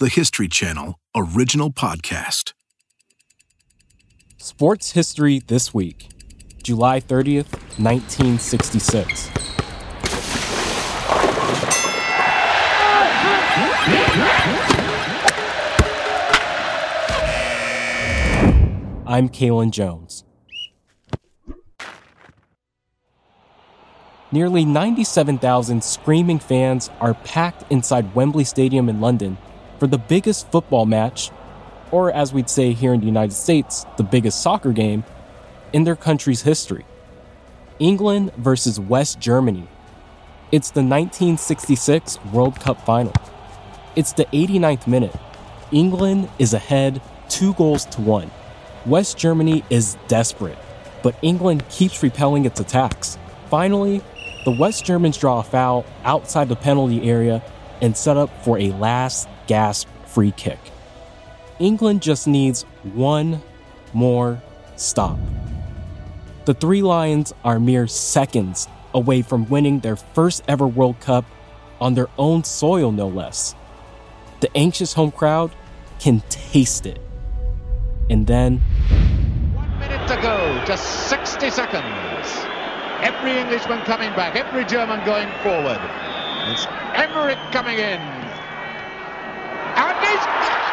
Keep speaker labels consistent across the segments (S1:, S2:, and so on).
S1: the History Channel original podcast.
S2: Sports History This Week, July 30th, 1966. I'm Kalen Jones. Nearly 97,000 screaming fans are packed inside Wembley Stadium in London for the biggest football match, or as we'd say here in the United States, the biggest soccer game, in their country's history. England versus West Germany. It's the 1966 World Cup final. It's the 89th minute. England is ahead two goals to one. West Germany is desperate, but England keeps repelling its attacks. Finally, the West Germans draw a foul outside the penalty area and set up for a last gasp free kick. England just needs one more stop. The Three Lions are mere seconds away from winning their first ever World Cup on their own soil, no less. The anxious home crowd can taste it. And then.
S3: One minute to go, just 60 seconds. Every Englishman coming back, every German going forward. It's Emmerich coming in. And he's...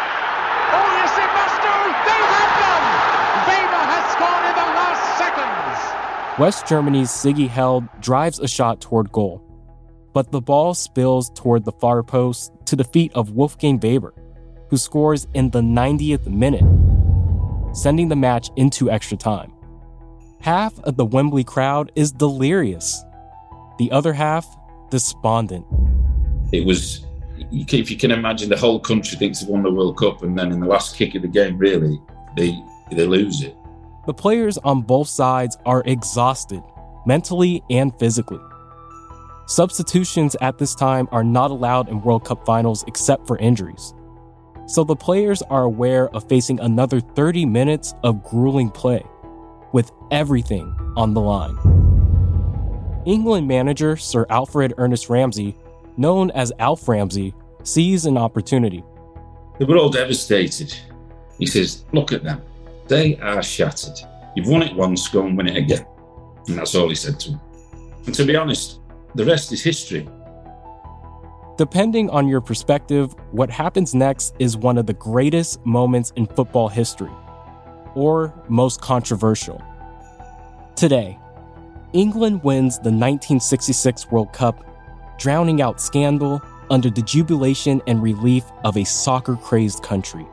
S3: Oh, yes, it must do! They have done! Weber has scored in the last seconds!
S2: West Germany's Siggi Held drives a shot toward goal, but the ball spills toward the far post to the feet of Wolfgang Weber, who scores in the 90th minute, sending the match into extra time. Half of the Wembley crowd is delirious, the other half, despondent.
S4: It was, if you can imagine, the whole country thinks they've won the World Cup, and then in the last kick of the game, really, they, they lose it.
S2: The players on both sides are exhausted, mentally and physically. Substitutions at this time are not allowed in World Cup finals except for injuries. So the players are aware of facing another 30 minutes of grueling play with everything on the line. England manager Sir Alfred Ernest Ramsey, known as Alf Ramsey, sees an opportunity.
S4: They were all devastated. He says, Look at them. They are shattered. You've won it once, go and win it again. And that's all he said to them. And to be honest, the rest is history.
S2: Depending on your perspective, what happens next is one of the greatest moments in football history or most controversial. Today, England wins the 1966 World Cup, drowning out scandal under the jubilation and relief of a soccer crazed country.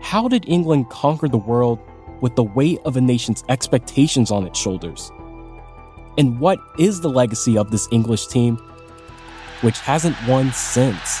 S2: How did England conquer the world with the weight of a nation's expectations on its shoulders? And what is the legacy of this English team, which hasn't won since?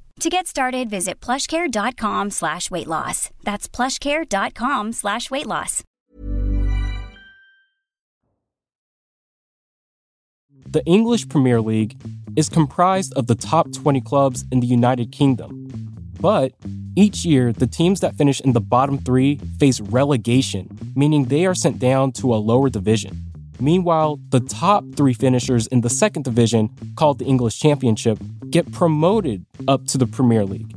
S5: To get started, visit plushcare.com slash weight loss. That's plushcare.com slash weight loss.
S2: The English Premier League is comprised of the top 20 clubs in the United Kingdom. But each year, the teams that finish in the bottom three face relegation, meaning they are sent down to a lower division. Meanwhile, the top three finishers in the second division, called the English Championship, get promoted up to the Premier League.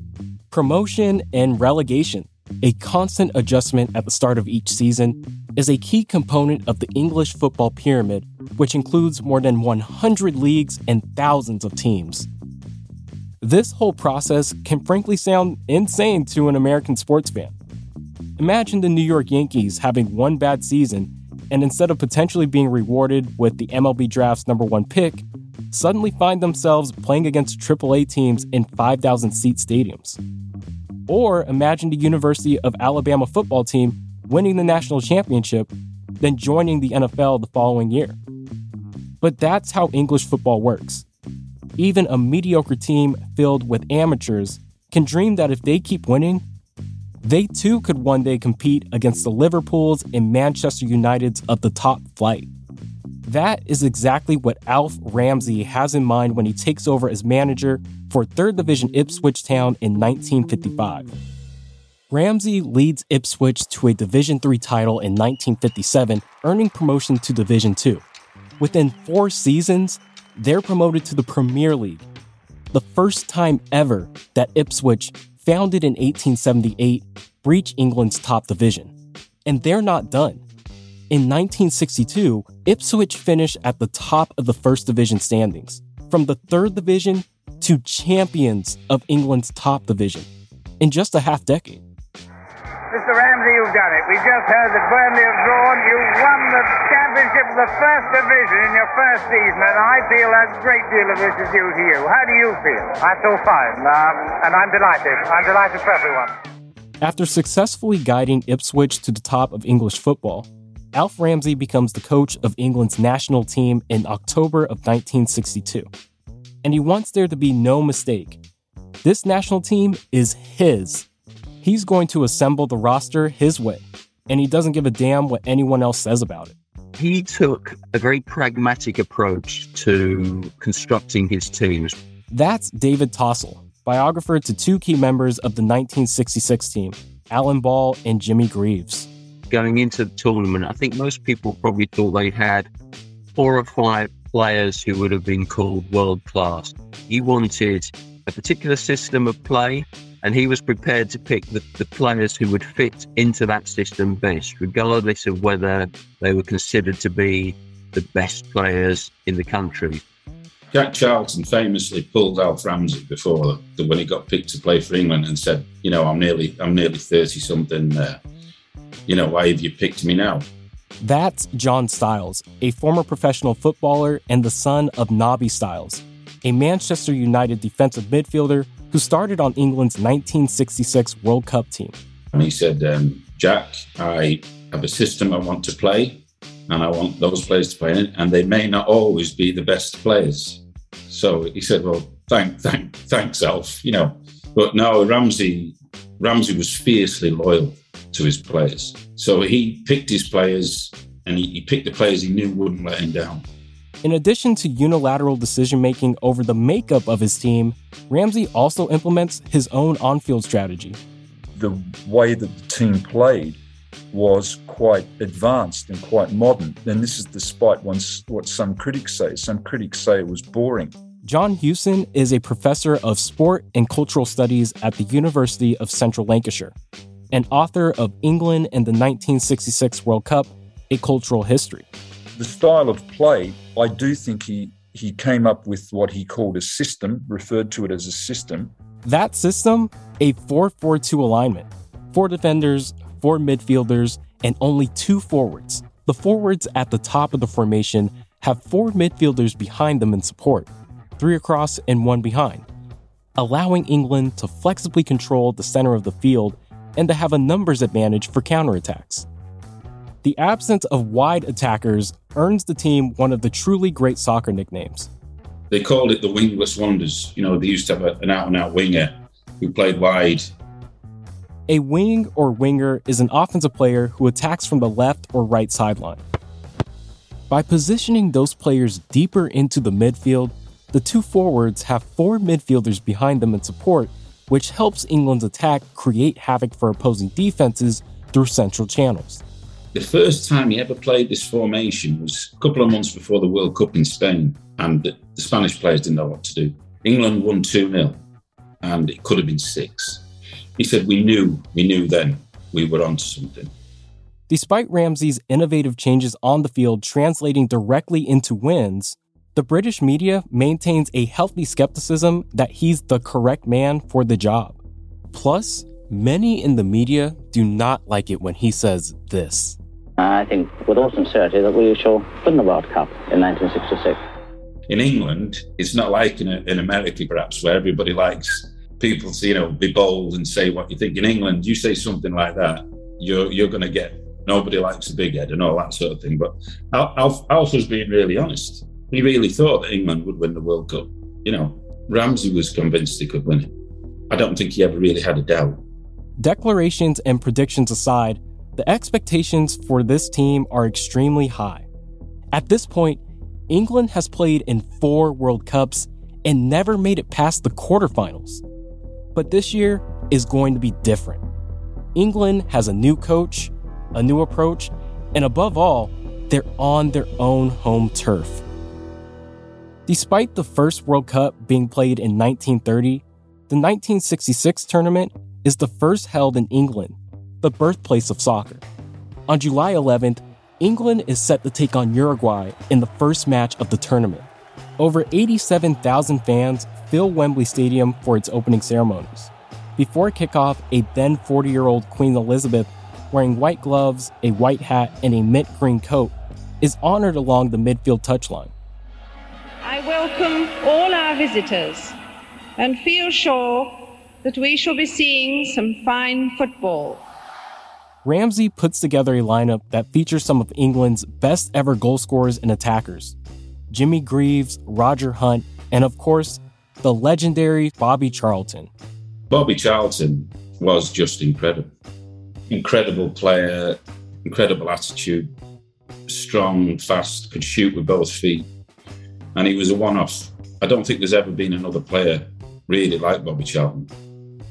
S2: Promotion and relegation, a constant adjustment at the start of each season, is a key component of the English football pyramid, which includes more than 100 leagues and thousands of teams. This whole process can frankly sound insane to an American sports fan. Imagine the New York Yankees having one bad season and instead of potentially being rewarded with the MLB draft's number one pick, suddenly find themselves playing against AAA teams in 5,000 seat stadiums. Or imagine the University of Alabama football team winning the national championship, then joining the NFL the following year. But that's how English football works. Even a mediocre team filled with amateurs can dream that if they keep winning, they too could one day compete against the Liverpools and Manchester Uniteds of the top flight. That is exactly what Alf Ramsey has in mind when he takes over as manager for 3rd Division Ipswich Town in 1955. Ramsey leads Ipswich to a Division 3 title in 1957, earning promotion to Division 2. Within four seasons, they're promoted to the Premier League, the first time ever that Ipswich, founded in 1878, breach England's top division. And they're not done. In 1962, Ipswich finished at the top of the First Division standings, from the Third Division to champions of England's top division in just a half decade.
S6: Mr. Ramsey, you've done it. We just heard that Burnley have drawn. You won the championship of the first division in your first season, and I feel a great deal of this is due to you. How do you feel?
S7: I feel fine, um, and I'm delighted. I'm delighted for everyone.
S2: After successfully guiding Ipswich to the top of English football, Alf Ramsey becomes the coach of England's national team in October of 1962. And he wants there to be no mistake. This national team is his He's going to assemble the roster his way, and he doesn't give a damn what anyone else says about it.
S8: He took a very pragmatic approach to constructing his teams.
S2: That's David Tossell, biographer to two key members of the 1966 team, Alan Ball and Jimmy Greaves.
S8: Going into the tournament, I think most people probably thought they had four or five players who would have been called world class. He wanted a particular system of play and he was prepared to pick the, the players who would fit into that system best, regardless of whether they were considered to be the best players in the country.
S4: Jack Charlton famously pulled Alf Ramsey before the, when he got picked to play for England and said, "You know, I'm nearly, I'm nearly thirty something. Uh, you know, why have you picked me now?"
S2: That's John Stiles, a former professional footballer and the son of Nobby Stiles, a Manchester United defensive midfielder who started on England's 1966 World Cup team.
S4: And he said, um, Jack, I have a system I want to play, and I want those players to play in it, and they may not always be the best players. So he said, Well, thank, thank, thanks, Alf, you know. But no, Ramsey, Ramsey was fiercely loyal to his players. So he picked his players and he, he picked the players he knew wouldn't let him down.
S2: In addition to unilateral decision making over the makeup of his team, Ramsey also implements his own on field strategy.
S9: The way that the team played was quite advanced and quite modern. And this is despite what some critics say. Some critics say it was boring.
S2: John Hughson is a professor of sport and cultural studies at the University of Central Lancashire and author of England and the 1966 World Cup, A Cultural History
S9: the style of play, I do think he he came up with what he called a system, referred to it as a system.
S2: That system, a 4-4-2 alignment. Four defenders, four midfielders, and only two forwards. The forwards at the top of the formation have four midfielders behind them in support, three across and one behind, allowing England to flexibly control the center of the field and to have a numbers advantage for counterattacks. The absence of wide attackers earns the team one of the truly great soccer nicknames.
S4: They called it the wingless wonders. You know, they used to have an out and out winger who played wide.
S2: A wing or winger is an offensive player who attacks from the left or right sideline. By positioning those players deeper into the midfield, the two forwards have four midfielders behind them in support, which helps England's attack create havoc for opposing defenses through central channels.
S4: The first time he ever played this formation was a couple of months before the World Cup in Spain, and the, Spanish players didn't know what to do. England won 2 0, and it could have been six. He said, We knew, we knew then we were onto something.
S2: Despite Ramsey's innovative changes on the field translating directly into wins, the British media maintains a healthy skepticism that he's the correct man for the job. Plus, many in the media do not like it when he says this.
S10: Uh, I think with all sincerity that we shall win the World Cup in 1966.
S4: In England, it's not like in, in America, perhaps, where everybody likes people to, you know, be bold and say what you think. In England, you say something like that, you're you're going to get nobody likes a big head and all that sort of thing. But Alf, Alf was being really honest. He really thought that England would win the World Cup. You know, Ramsey was convinced he could win it. I don't think he ever really had a doubt.
S2: Declarations and predictions aside, the expectations for this team are extremely high. At this point, England has played in four World Cups and never made it past the quarterfinals. But this year is going to be different. England has a new coach, a new approach, and above all, they're on their own home turf. Despite the first World Cup being played in 1930, the 1966 tournament is the first held in England, the birthplace of soccer. On July 11th, England is set to take on Uruguay in the first match of the tournament. Over 87,000 fans fill Wembley Stadium for its opening ceremonies. Before kickoff, a then 40 year old Queen Elizabeth, wearing white gloves, a white hat, and a mint green coat, is honored along the midfield touchline.
S11: I welcome all our visitors and feel sure that we shall be seeing some fine football.
S2: Ramsey puts together a lineup that features some of England's best ever goal scorers and attackers Jimmy Greaves, Roger Hunt, and of course, the legendary Bobby Charlton.
S4: Bobby Charlton was just incredible. Incredible player, incredible attitude, strong, fast, could shoot with both feet. And he was a one off. I don't think there's ever been another player really like Bobby Charlton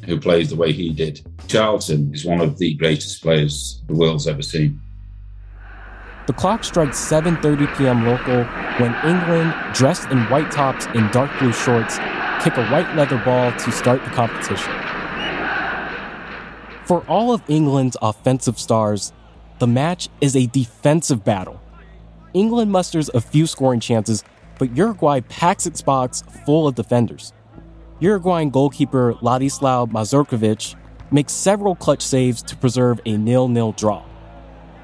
S4: who plays the way he did. Charlton is one of the greatest players the world's ever seen.
S2: The clock strikes 7:30 p.m. local when England, dressed in white tops and dark blue shorts, kick a white leather ball to start the competition. For all of England's offensive stars, the match is a defensive battle. England musters a few scoring chances, but Uruguay packs its box full of defenders. Uruguayan goalkeeper Ladislao Mazurkiewicz makes several clutch saves to preserve a nil-nil draw.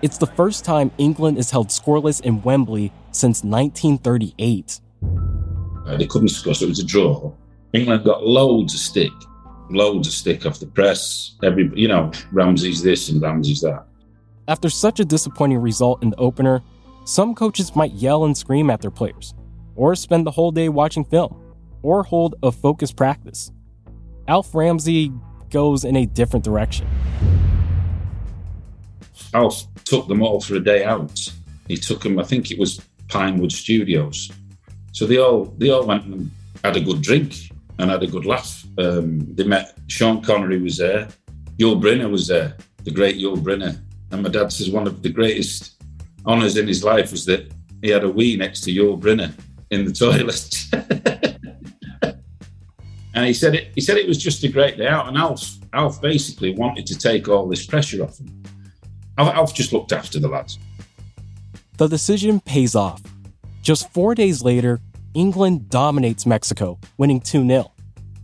S2: It's the first time England is held scoreless in Wembley since 1938.
S4: Uh, they couldn't score, so it was a draw. England got loads of stick, loads of stick off the press. Every, you know, Ramsey's this and Ramsey's that.
S2: After such a disappointing result in the opener, some coaches might yell and scream at their players, or spend the whole day watching film or hold a focused practice. Alf Ramsey goes in a different direction.
S4: Alf took them all for a day out. He took them, I think it was Pinewood Studios. So they all they all went and had a good drink and had a good laugh. Um, they met Sean Connery was there, Yul Brynner was there, the great Yul Brynner. And my dad says one of the greatest honours in his life was that he had a wee next to Yul Brynner in the toilet. And he said it. He said it was just a great day out. And Alf, Alf basically wanted to take all this pressure off him. Alf, Alf just looked after the lads.
S2: The decision pays off. Just four days later, England dominates Mexico, winning 2 0.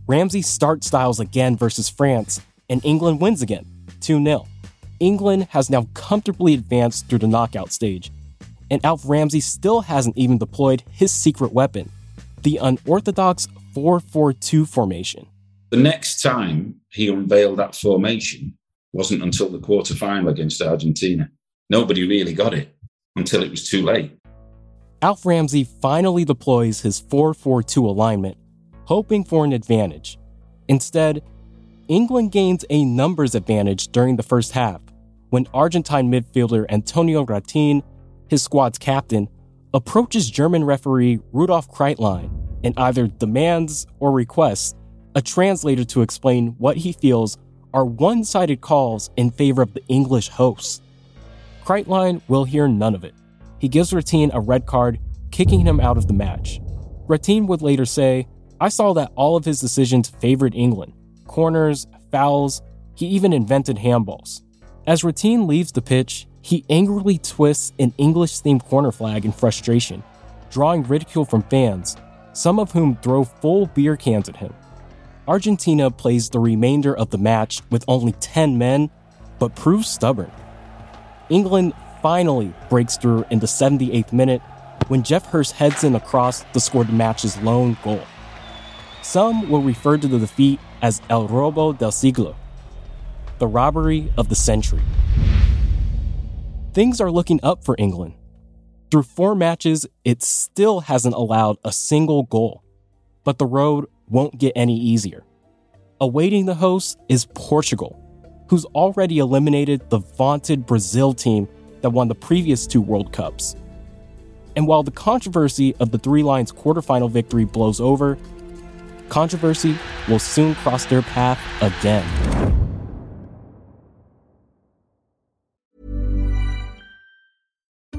S2: Ramsey starts Stiles again versus France, and England wins again, 2 0. England has now comfortably advanced through the knockout stage, and Alf Ramsey still hasn't even deployed his secret weapon, the unorthodox 4 4 2 formation.
S4: The next time he unveiled that formation wasn't until the quarter final against Argentina. Nobody really got it until it was too late.
S2: Alf Ramsey finally deploys his 4 4 2 alignment, hoping for an advantage. Instead, England gains a numbers advantage during the first half when Argentine midfielder Antonio Ratin, his squad's captain, approaches German referee Rudolf Kreitlein and either demands or requests a translator to explain what he feels are one sided calls in favor of the English hosts. Kreitlein will hear none of it. He gives Ratin a red card, kicking him out of the match. Ratin would later say, I saw that all of his decisions favored England corners, fouls, he even invented handballs. As Ratin leaves the pitch, he angrily twists an English themed corner flag in frustration, drawing ridicule from fans some of whom throw full beer cans at him. Argentina plays the remainder of the match with only 10 men, but proves stubborn. England finally breaks through in the 78th minute when Geoff Hurst heads in across to score the match's lone goal. Some will refer to the defeat as El Robo del Siglo, the robbery of the century. Things are looking up for England through four matches, it still hasn't allowed a single goal. But the road won't get any easier. Awaiting the host is Portugal, who's already eliminated the vaunted Brazil team that won the previous two World Cups. And while the controversy of the Three Lions quarterfinal victory blows over, controversy will soon cross their path again.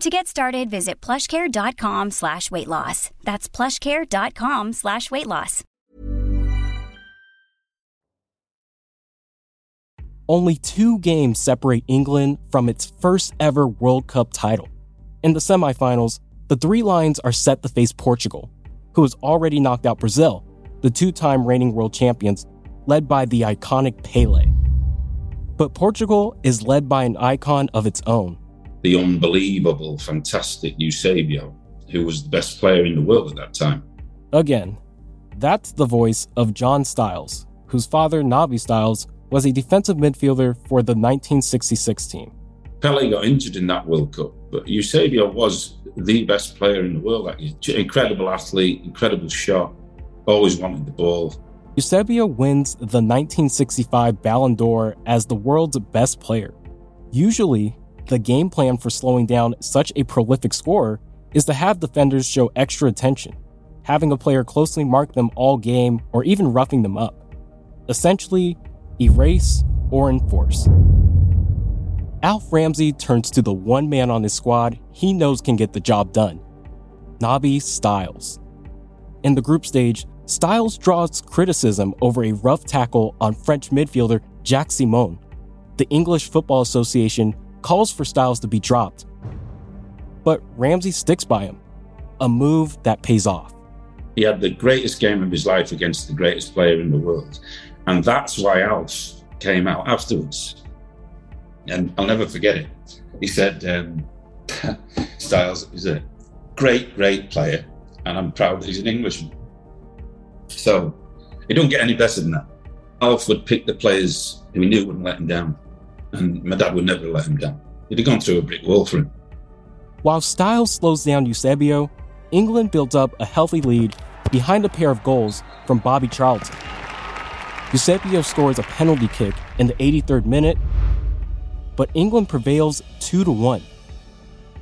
S5: To get started, visit plushcare.com slash weight loss. That's plushcare.com slash weight loss.
S2: Only two games separate England from its first ever World Cup title. In the semifinals, the Three Lions are set to face Portugal, who has already knocked out Brazil, the two time reigning world champions, led by the iconic Pele. But Portugal is led by an icon of its own.
S4: The unbelievable, fantastic Eusebio, who was the best player in the world at that time.
S2: Again, that's the voice of John Stiles, whose father, Nobby Stiles, was a defensive midfielder for the 1966 team.
S4: Pele got injured in that World Cup, but Eusebio was the best player in the world that. Incredible athlete, incredible shot, always wanted the ball.
S2: Eusebio wins the 1965 Ballon d'Or as the world's best player. Usually, the game plan for slowing down such a prolific scorer is to have defenders show extra attention, having a player closely mark them all game or even roughing them up. Essentially, erase or enforce. Alf Ramsey turns to the one man on his squad he knows can get the job done Nobby Stiles. In the group stage, Stiles draws criticism over a rough tackle on French midfielder Jacques Simon. The English Football Association calls for Stiles to be dropped. But Ramsey sticks by him, a move that pays off.
S4: He had the greatest game of his life against the greatest player in the world. And that's why Alf came out afterwards. And I'll never forget it. He said, um, Stiles is a great, great player, and I'm proud that he's an Englishman. So it don't get any better than that. Alf would pick the players who he knew wouldn't let him down, and my dad would never let him down. He'd have gone through a brick wall for him.
S2: While Stiles slows down Eusebio, England builds up a healthy lead behind a pair of goals from Bobby Charlton. Eusebio scores a penalty kick in the 83rd minute, but England prevails 2 to 1.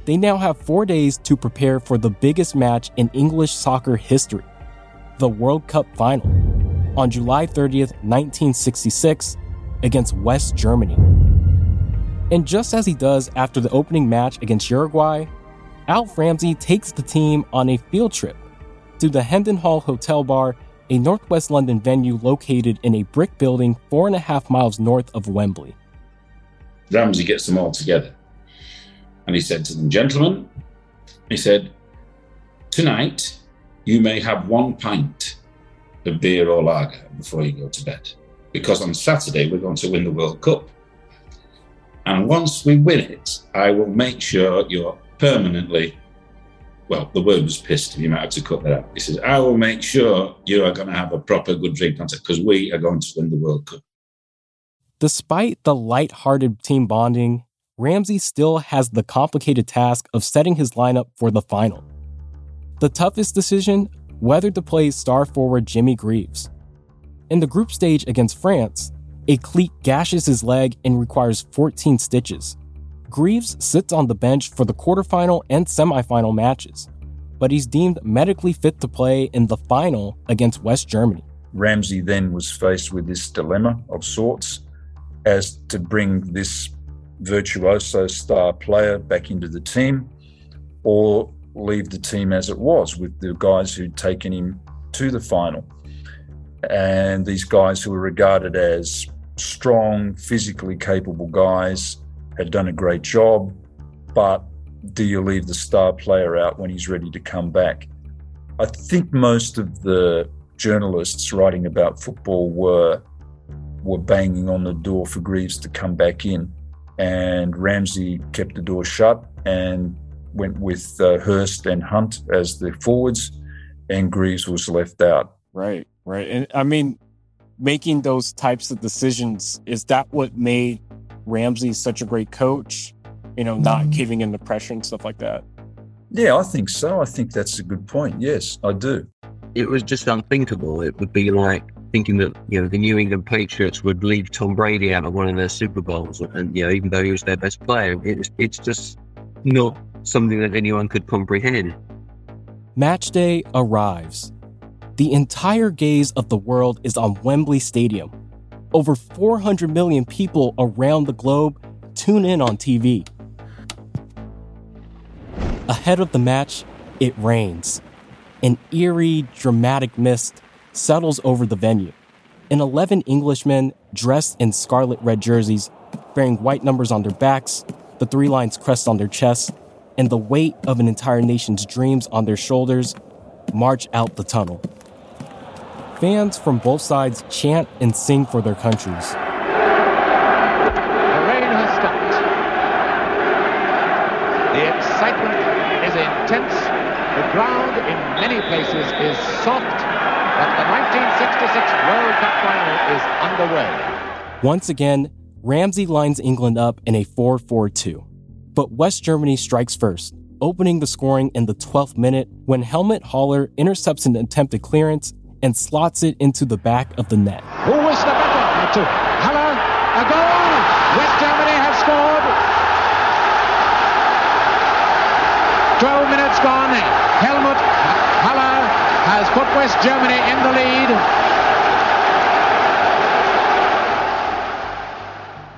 S2: They now have 4 days to prepare for the biggest match in English soccer history, the World Cup final, on July 30th, 1966, against West Germany. And just as he does after the opening match against Uruguay, Alf Ramsey takes the team on a field trip to the Hendon Hall Hotel Bar, a northwest London venue located in a brick building four and a half miles north of Wembley.
S4: Ramsey gets them all together. And he said to them, Gentlemen, he said, Tonight, you may have one pint of beer or lager before you go to bed. Because on Saturday, we're going to win the World Cup. And once we win it, I will make sure you're permanently, well, the word was pissed, you might have to cut that out. He says, I will make sure you are going to have a proper good drink on because we are going to win the World Cup.
S2: Despite the light-hearted team bonding, Ramsey still has the complicated task of setting his lineup for the final. The toughest decision whether to play star forward Jimmy Greaves. In the group stage against France, a cleat gashes his leg and requires 14 stitches. Greaves sits on the bench for the quarterfinal and semifinal matches, but he's deemed medically fit to play in the final against West Germany.
S9: Ramsey then was faced with this dilemma of sorts as to bring this virtuoso star player back into the team or leave the team as it was with the guys who'd taken him to the final. And these guys who were regarded as strong, physically capable guys had done a great job, but do you leave the star player out when he's ready to come back? I think most of the journalists writing about football were were banging on the door for Greaves to come back in, and Ramsey kept the door shut and went with uh, Hurst and Hunt as the forwards, and Greaves was left out.
S2: Right, right, and I mean, making those types of decisions is that what made Ramsey such a great coach? You know, not mm. giving in the pressure and stuff like that.
S9: Yeah, I think so. I think that's a good point. Yes, I do.
S8: It was just unthinkable. It would be like thinking that you know the New England Patriots would leave Tom Brady out of one of their Super Bowls, and you know even though he was their best player, it's it's just not something that anyone could comprehend.
S2: Match day arrives. The entire gaze of the world is on Wembley Stadium. Over 400 million people around the globe tune in on TV. Ahead of the match, it rains. An eerie, dramatic mist settles over the venue. And 11 Englishmen dressed in scarlet red jerseys, bearing white numbers on their backs, the three lions crest on their chests, and the weight of an entire nation's dreams on their shoulders, march out the tunnel. Fans from both sides chant and sing for their countries.
S3: The rain has stopped. The excitement is intense. The ground in many places is soft, but the 1966 World Cup final is underway.
S2: Once again, Ramsey lines England up in a 4 4 2. But West Germany strikes first, opening the scoring in the 12th minute when Helmut Haller intercepts an attempted clearance and slots it into the back of the net.
S3: Who is the better? To Haller, a goal! West Germany have scored! 12 minutes gone. Helmut Haller has put West Germany in the lead.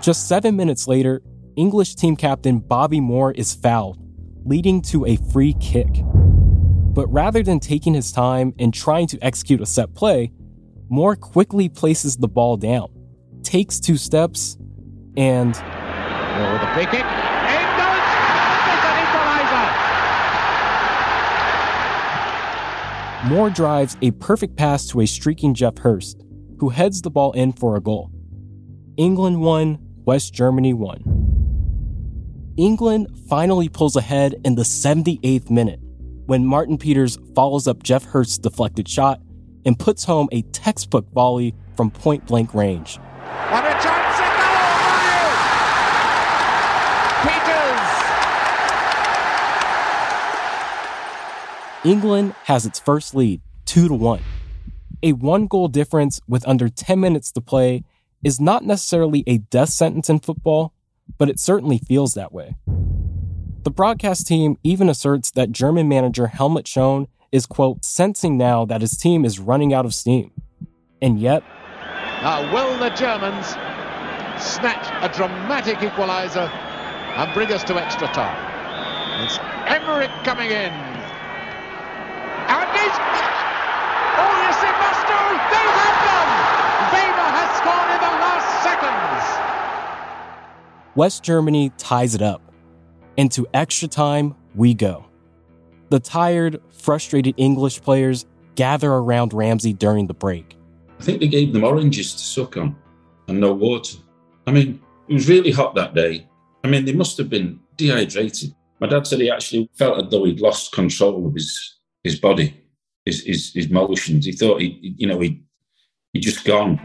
S2: Just seven minutes later, English team captain Bobby Moore is fouled, leading to a free kick. But rather than taking his time and trying to execute a set play, Moore quickly places the ball down, takes two steps, and.
S3: Oh, the free kick.
S2: Moore drives a perfect pass to a streaking Geoff Hurst, who heads the ball in for a goal. England won, West Germany won. England finally pulls ahead in the 78th minute when Martin Peters follows up Geoff Hurst's deflected shot and puts home a textbook volley from point blank range.
S3: What a chance!
S2: England has its first lead, 2 to 1. A one goal difference with under 10 minutes to play is not necessarily a death sentence in football, but it certainly feels that way. The broadcast team even asserts that German manager Helmut Schoen is, quote, sensing now that his team is running out of steam. And yet.
S3: Now, will the Germans snatch a dramatic equaliser and bring us to extra time? It's Emmerich coming in and he's... Oh, yes, it must do! They have done! Weber has scored in the last seconds!
S2: West Germany ties it up. Into extra time we go. The tired, frustrated English players gather around Ramsey during the break.
S4: I think they gave them oranges to suck on and no water. I mean, it was really hot that day. I mean, they must have been dehydrated. My dad said he actually felt as though he'd lost control of his his body, his his, his motions. He thought he, you know, he he just gone.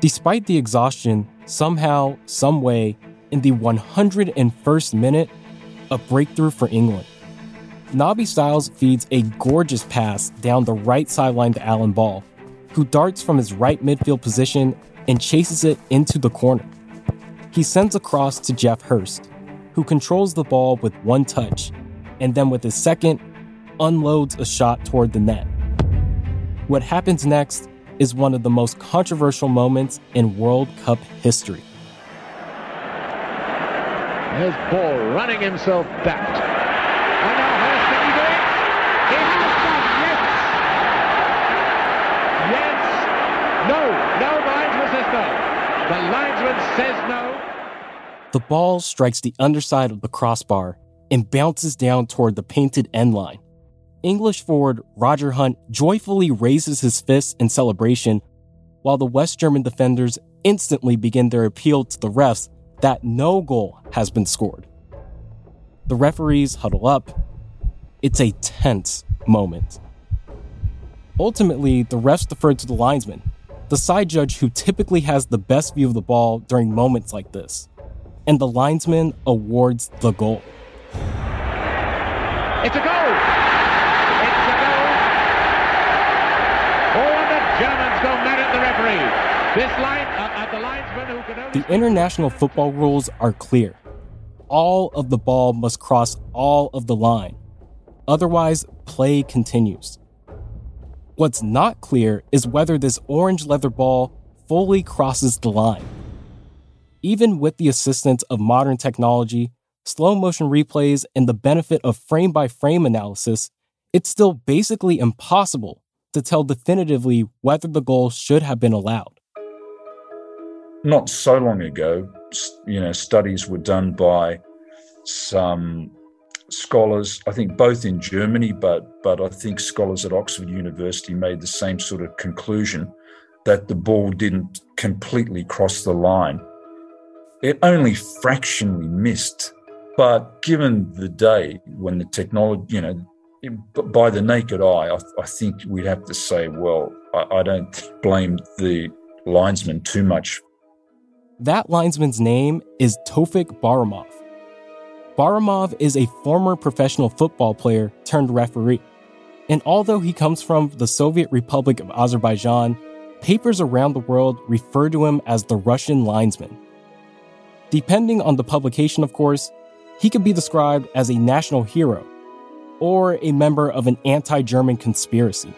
S2: Despite the exhaustion, somehow, some way, in the 101st minute, a breakthrough for England. Nobby Stiles feeds a gorgeous pass down the right sideline to Alan Ball, who darts from his right midfield position and chases it into the corner. He sends a cross to Geoff Hurst, who controls the ball with one touch, and then with his second, unloads a shot toward the net. What happens next is one of the most controversial moments in World Cup history.
S3: There's Paul running himself back. And now do it? He has done, yes! Yes! No, no, linesman says no. The linesman says no.
S2: The ball strikes the underside of the crossbar and bounces down toward the painted end line. English forward Roger Hunt joyfully raises his fist in celebration, while the West German defenders instantly begin their appeal to the refs that no goal has been scored. The referees huddle up. It's a tense moment. Ultimately, the refs defer to the linesman, the side judge who typically has the best view of the ball during moments like this. And the linesman awards the goal.
S3: It's a goal! It's a goal! Oh, the Germans go mad at the referee. This line, uh, at the linesman who can only...
S2: The international football rules are clear. All of the ball must cross all of the line. Otherwise, play continues. What's not clear is whether this orange leather ball fully crosses the line. Even with the assistance of modern technology, slow motion replays, and the benefit of frame by frame analysis, it's still basically impossible to tell definitively whether the goal should have been allowed.
S9: Not so long ago, you know, studies were done by some scholars, I think both in Germany, but but I think scholars at Oxford University made the same sort of conclusion that the ball didn't completely cross the line. It only fractionally missed. But given the day when the technology, you know, by the naked eye, I, I think we'd have to say, well, I, I don't blame the linesman too much.
S2: That linesman's name is Tofik Baramov. Baramov is a former professional football player turned referee. And although he comes from the Soviet Republic of Azerbaijan, papers around the world refer to him as the Russian linesman. Depending on the publication, of course, he could be described as a national hero or a member of an anti German conspiracy.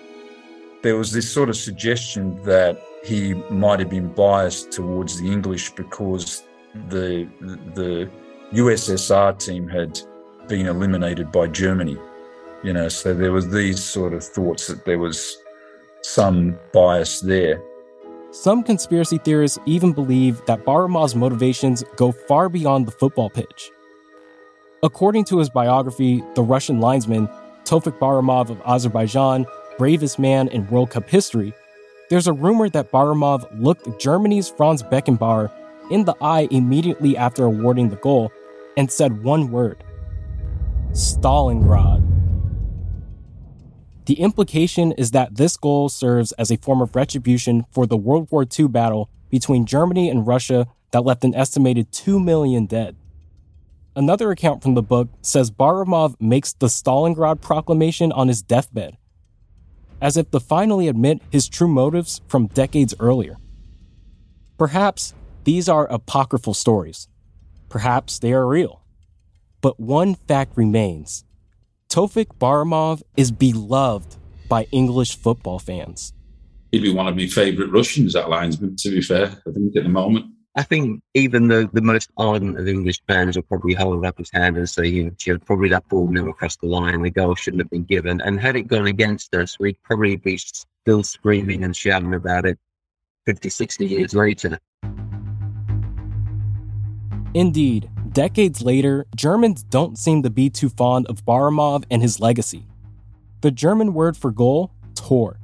S9: There was this sort of suggestion that he might have been biased towards the English because the, the USSR team had been eliminated by Germany. You know, so there was these sort of thoughts that there was some bias there.
S2: Some conspiracy theorists even believe that Baramov's motivations go far beyond the football pitch. According to his biography, The Russian Linesman, Tofik Baramov of Azerbaijan, bravest man in World Cup history, there's a rumor that Baramov looked Germany's Franz Beckenbauer in the eye immediately after awarding the goal and said one word Stalingrad. The implication is that this goal serves as a form of retribution for the World War II battle between Germany and Russia that left an estimated 2 million dead. Another account from the book says Baramov makes the Stalingrad proclamation on his deathbed, as if to finally admit his true motives from decades earlier. Perhaps these are apocryphal stories. Perhaps they are real. But one fact remains Tofik Baramov is beloved by English football fans.
S4: He'd be one of my favourite Russians, that linesman, to be fair, I think, at the moment.
S8: I think even the, the most ardent of English fans will probably hold up his hand and say, you know, probably that ball never crossed the line, the goal shouldn't have been given. And had it gone against us, we'd probably be still screaming and shouting about it 50, 60 years later.
S2: Indeed, decades later, Germans don't seem to be too fond of Baramov and his legacy. The German word for goal, Tor.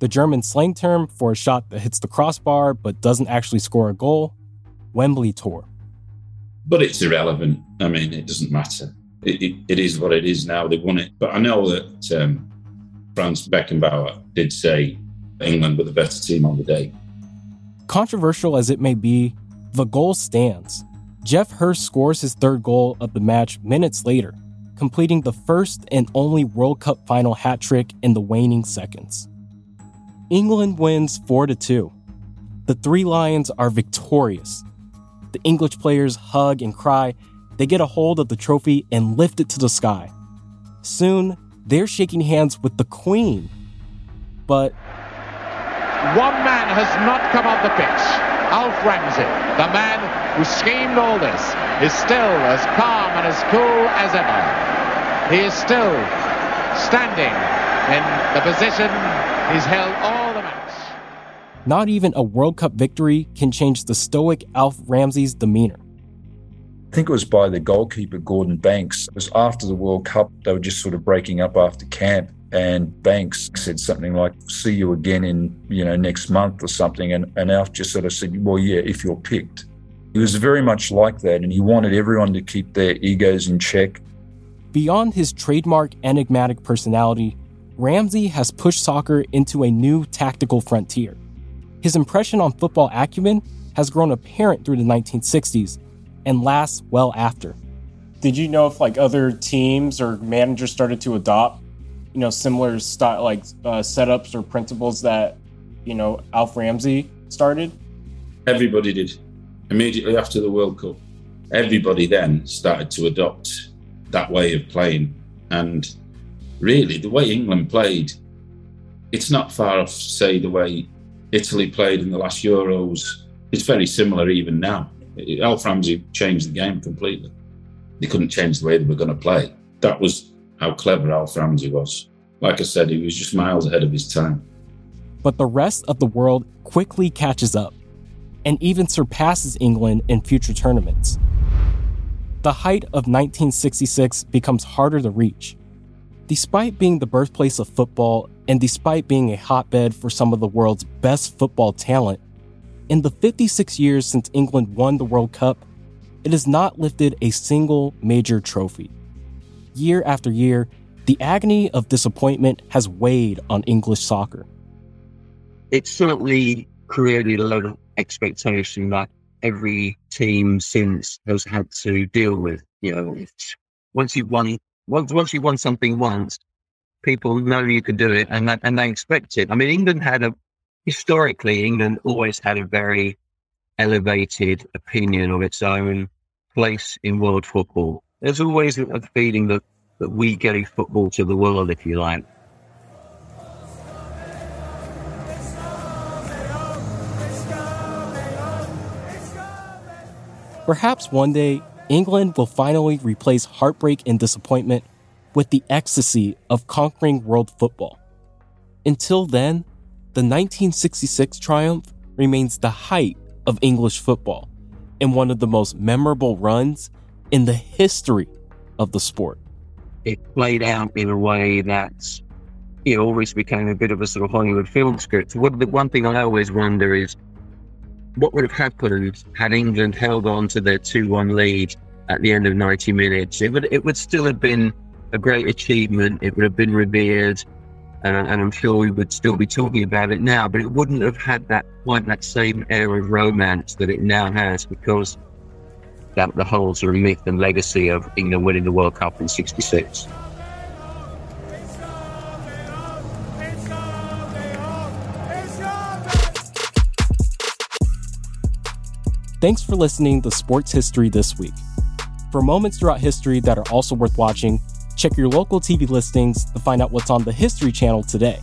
S2: The German slang term for a shot that hits the crossbar but doesn't actually score a goal, Wembley Tor.
S4: But it's irrelevant. I mean, it doesn't matter. It, it, it is what it is now. They won it. But I know that um, Franz Beckenbauer did say England were the better team on the day.
S2: Controversial as it may be, the goal stands. Geoff Hurst scores his third goal of the match minutes later, completing the first and only World Cup final hat trick in the waning seconds. England wins 4 to 2. The Three Lions are victorious. The English players hug and cry. They get a hold of the trophy and lift it to the sky. Soon, they're shaking hands with the Queen. But
S3: one man has not come off the pitch. Alf Ramsey, the man who schemed all this, is still as calm and as cool as ever. He is still standing in the position he's held all.
S2: Not even a World Cup victory can change the stoic Alf Ramsey's demeanor.
S9: I think it was by the goalkeeper, Gordon Banks. It was after the World Cup, they were just sort of breaking up after camp. And Banks said something like, see you again in, you know, next month or something. And, and Alf just sort of said, well, yeah, if you're picked. He was very much like that. And he wanted everyone to keep their egos in check.
S2: Beyond his trademark enigmatic personality, Ramsey has pushed soccer into a new tactical frontier. His impression on football acumen has grown apparent through the 1960s and lasts well after.
S12: Did you know if like other teams or managers started to adopt, you know, similar style like uh, setups or principles that, you know, Alf Ramsey started?
S4: Everybody did. Immediately after the World Cup, everybody then started to adopt that way of playing. And really, the way England played, it's not far off, say, the way Italy played in the last Euros. It's very similar even now. Alf Ramsey changed the game completely. They couldn't change the way they were going to play. That was how clever Alf Ramsey was. Like I said, he was just miles ahead of his time.
S2: But the rest of the world quickly catches up and even surpasses England in future tournaments. The height of 1966 becomes harder to reach. Despite being the birthplace of football and despite being a hotbed for some of the world's best football talent, in the 56 years since England won the World Cup, it has not lifted a single major trophy. Year after year, the agony of disappointment has weighed on English soccer.
S8: It certainly created a lot of expectation that every team since has had to deal with. You know, once you've won, once once you've won something once, people know you can do it, and that, and they expect it. I mean, England had a historically, England always had a very elevated opinion of its own place in world football. There's always a feeling that, that we get football to the world, if you like.
S2: Perhaps one day, England will finally replace heartbreak and disappointment with the ecstasy of conquering world football. Until then, the 1966 triumph remains the height of English football and one of the most memorable runs in the history of the sport.
S8: It played out in a way that it always became a bit of a sort of Hollywood film script. What, the one thing I always wonder is what would have happened had England held on to their 2 1 lead at the end of 90 minutes? It would, it would still have been a great achievement. It would have been revered and, and, I'm sure we would still be talking about it now, but it wouldn't have had that quite that same air of romance that it now has because that the whole sort of myth and legacy of England winning the World Cup in '66.
S2: Thanks for listening to Sports History This Week. For moments throughout history that are also worth watching, check your local TV listings to find out what's on the History Channel today.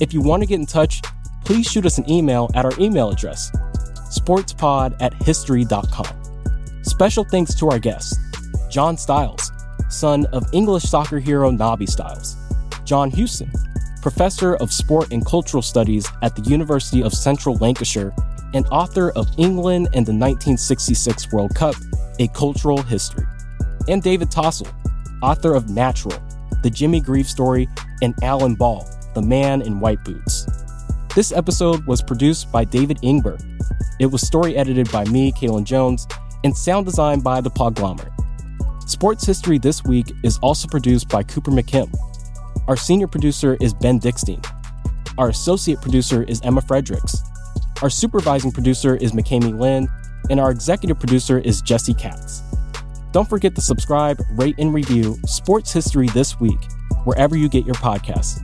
S2: If you want to get in touch, please shoot us an email at our email address, sportspod at history.com. Special thanks to our guests, John Stiles, son of English soccer hero Nobby Stiles, John Hughson, professor of sport and cultural studies at the University of Central Lancashire and author of England and the 1966 World Cup, A Cultural History, and David Tossell, author of Natural, The Jimmy Greaves Story, and Alan Ball, The Man in White Boots. This episode was produced by David Ingber. It was story edited by me, Kalen Jones, and sound designed by The Podglomerate. Sports History This Week is also produced by Cooper McKim. Our senior producer is Ben Dickstein. Our associate producer is Emma Fredericks. Our supervising producer is McKamey Lynn, and our executive producer is Jesse Katz. Don't forget to subscribe, rate, and review Sports History This Week, wherever you get your podcasts.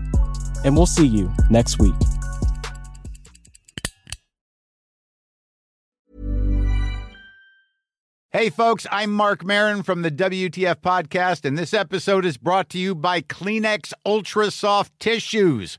S2: And we'll see you next week.
S13: Hey, folks, I'm Marc Maron from the WTF Podcast, and this episode is brought to you by Kleenex Ultra Soft Tissues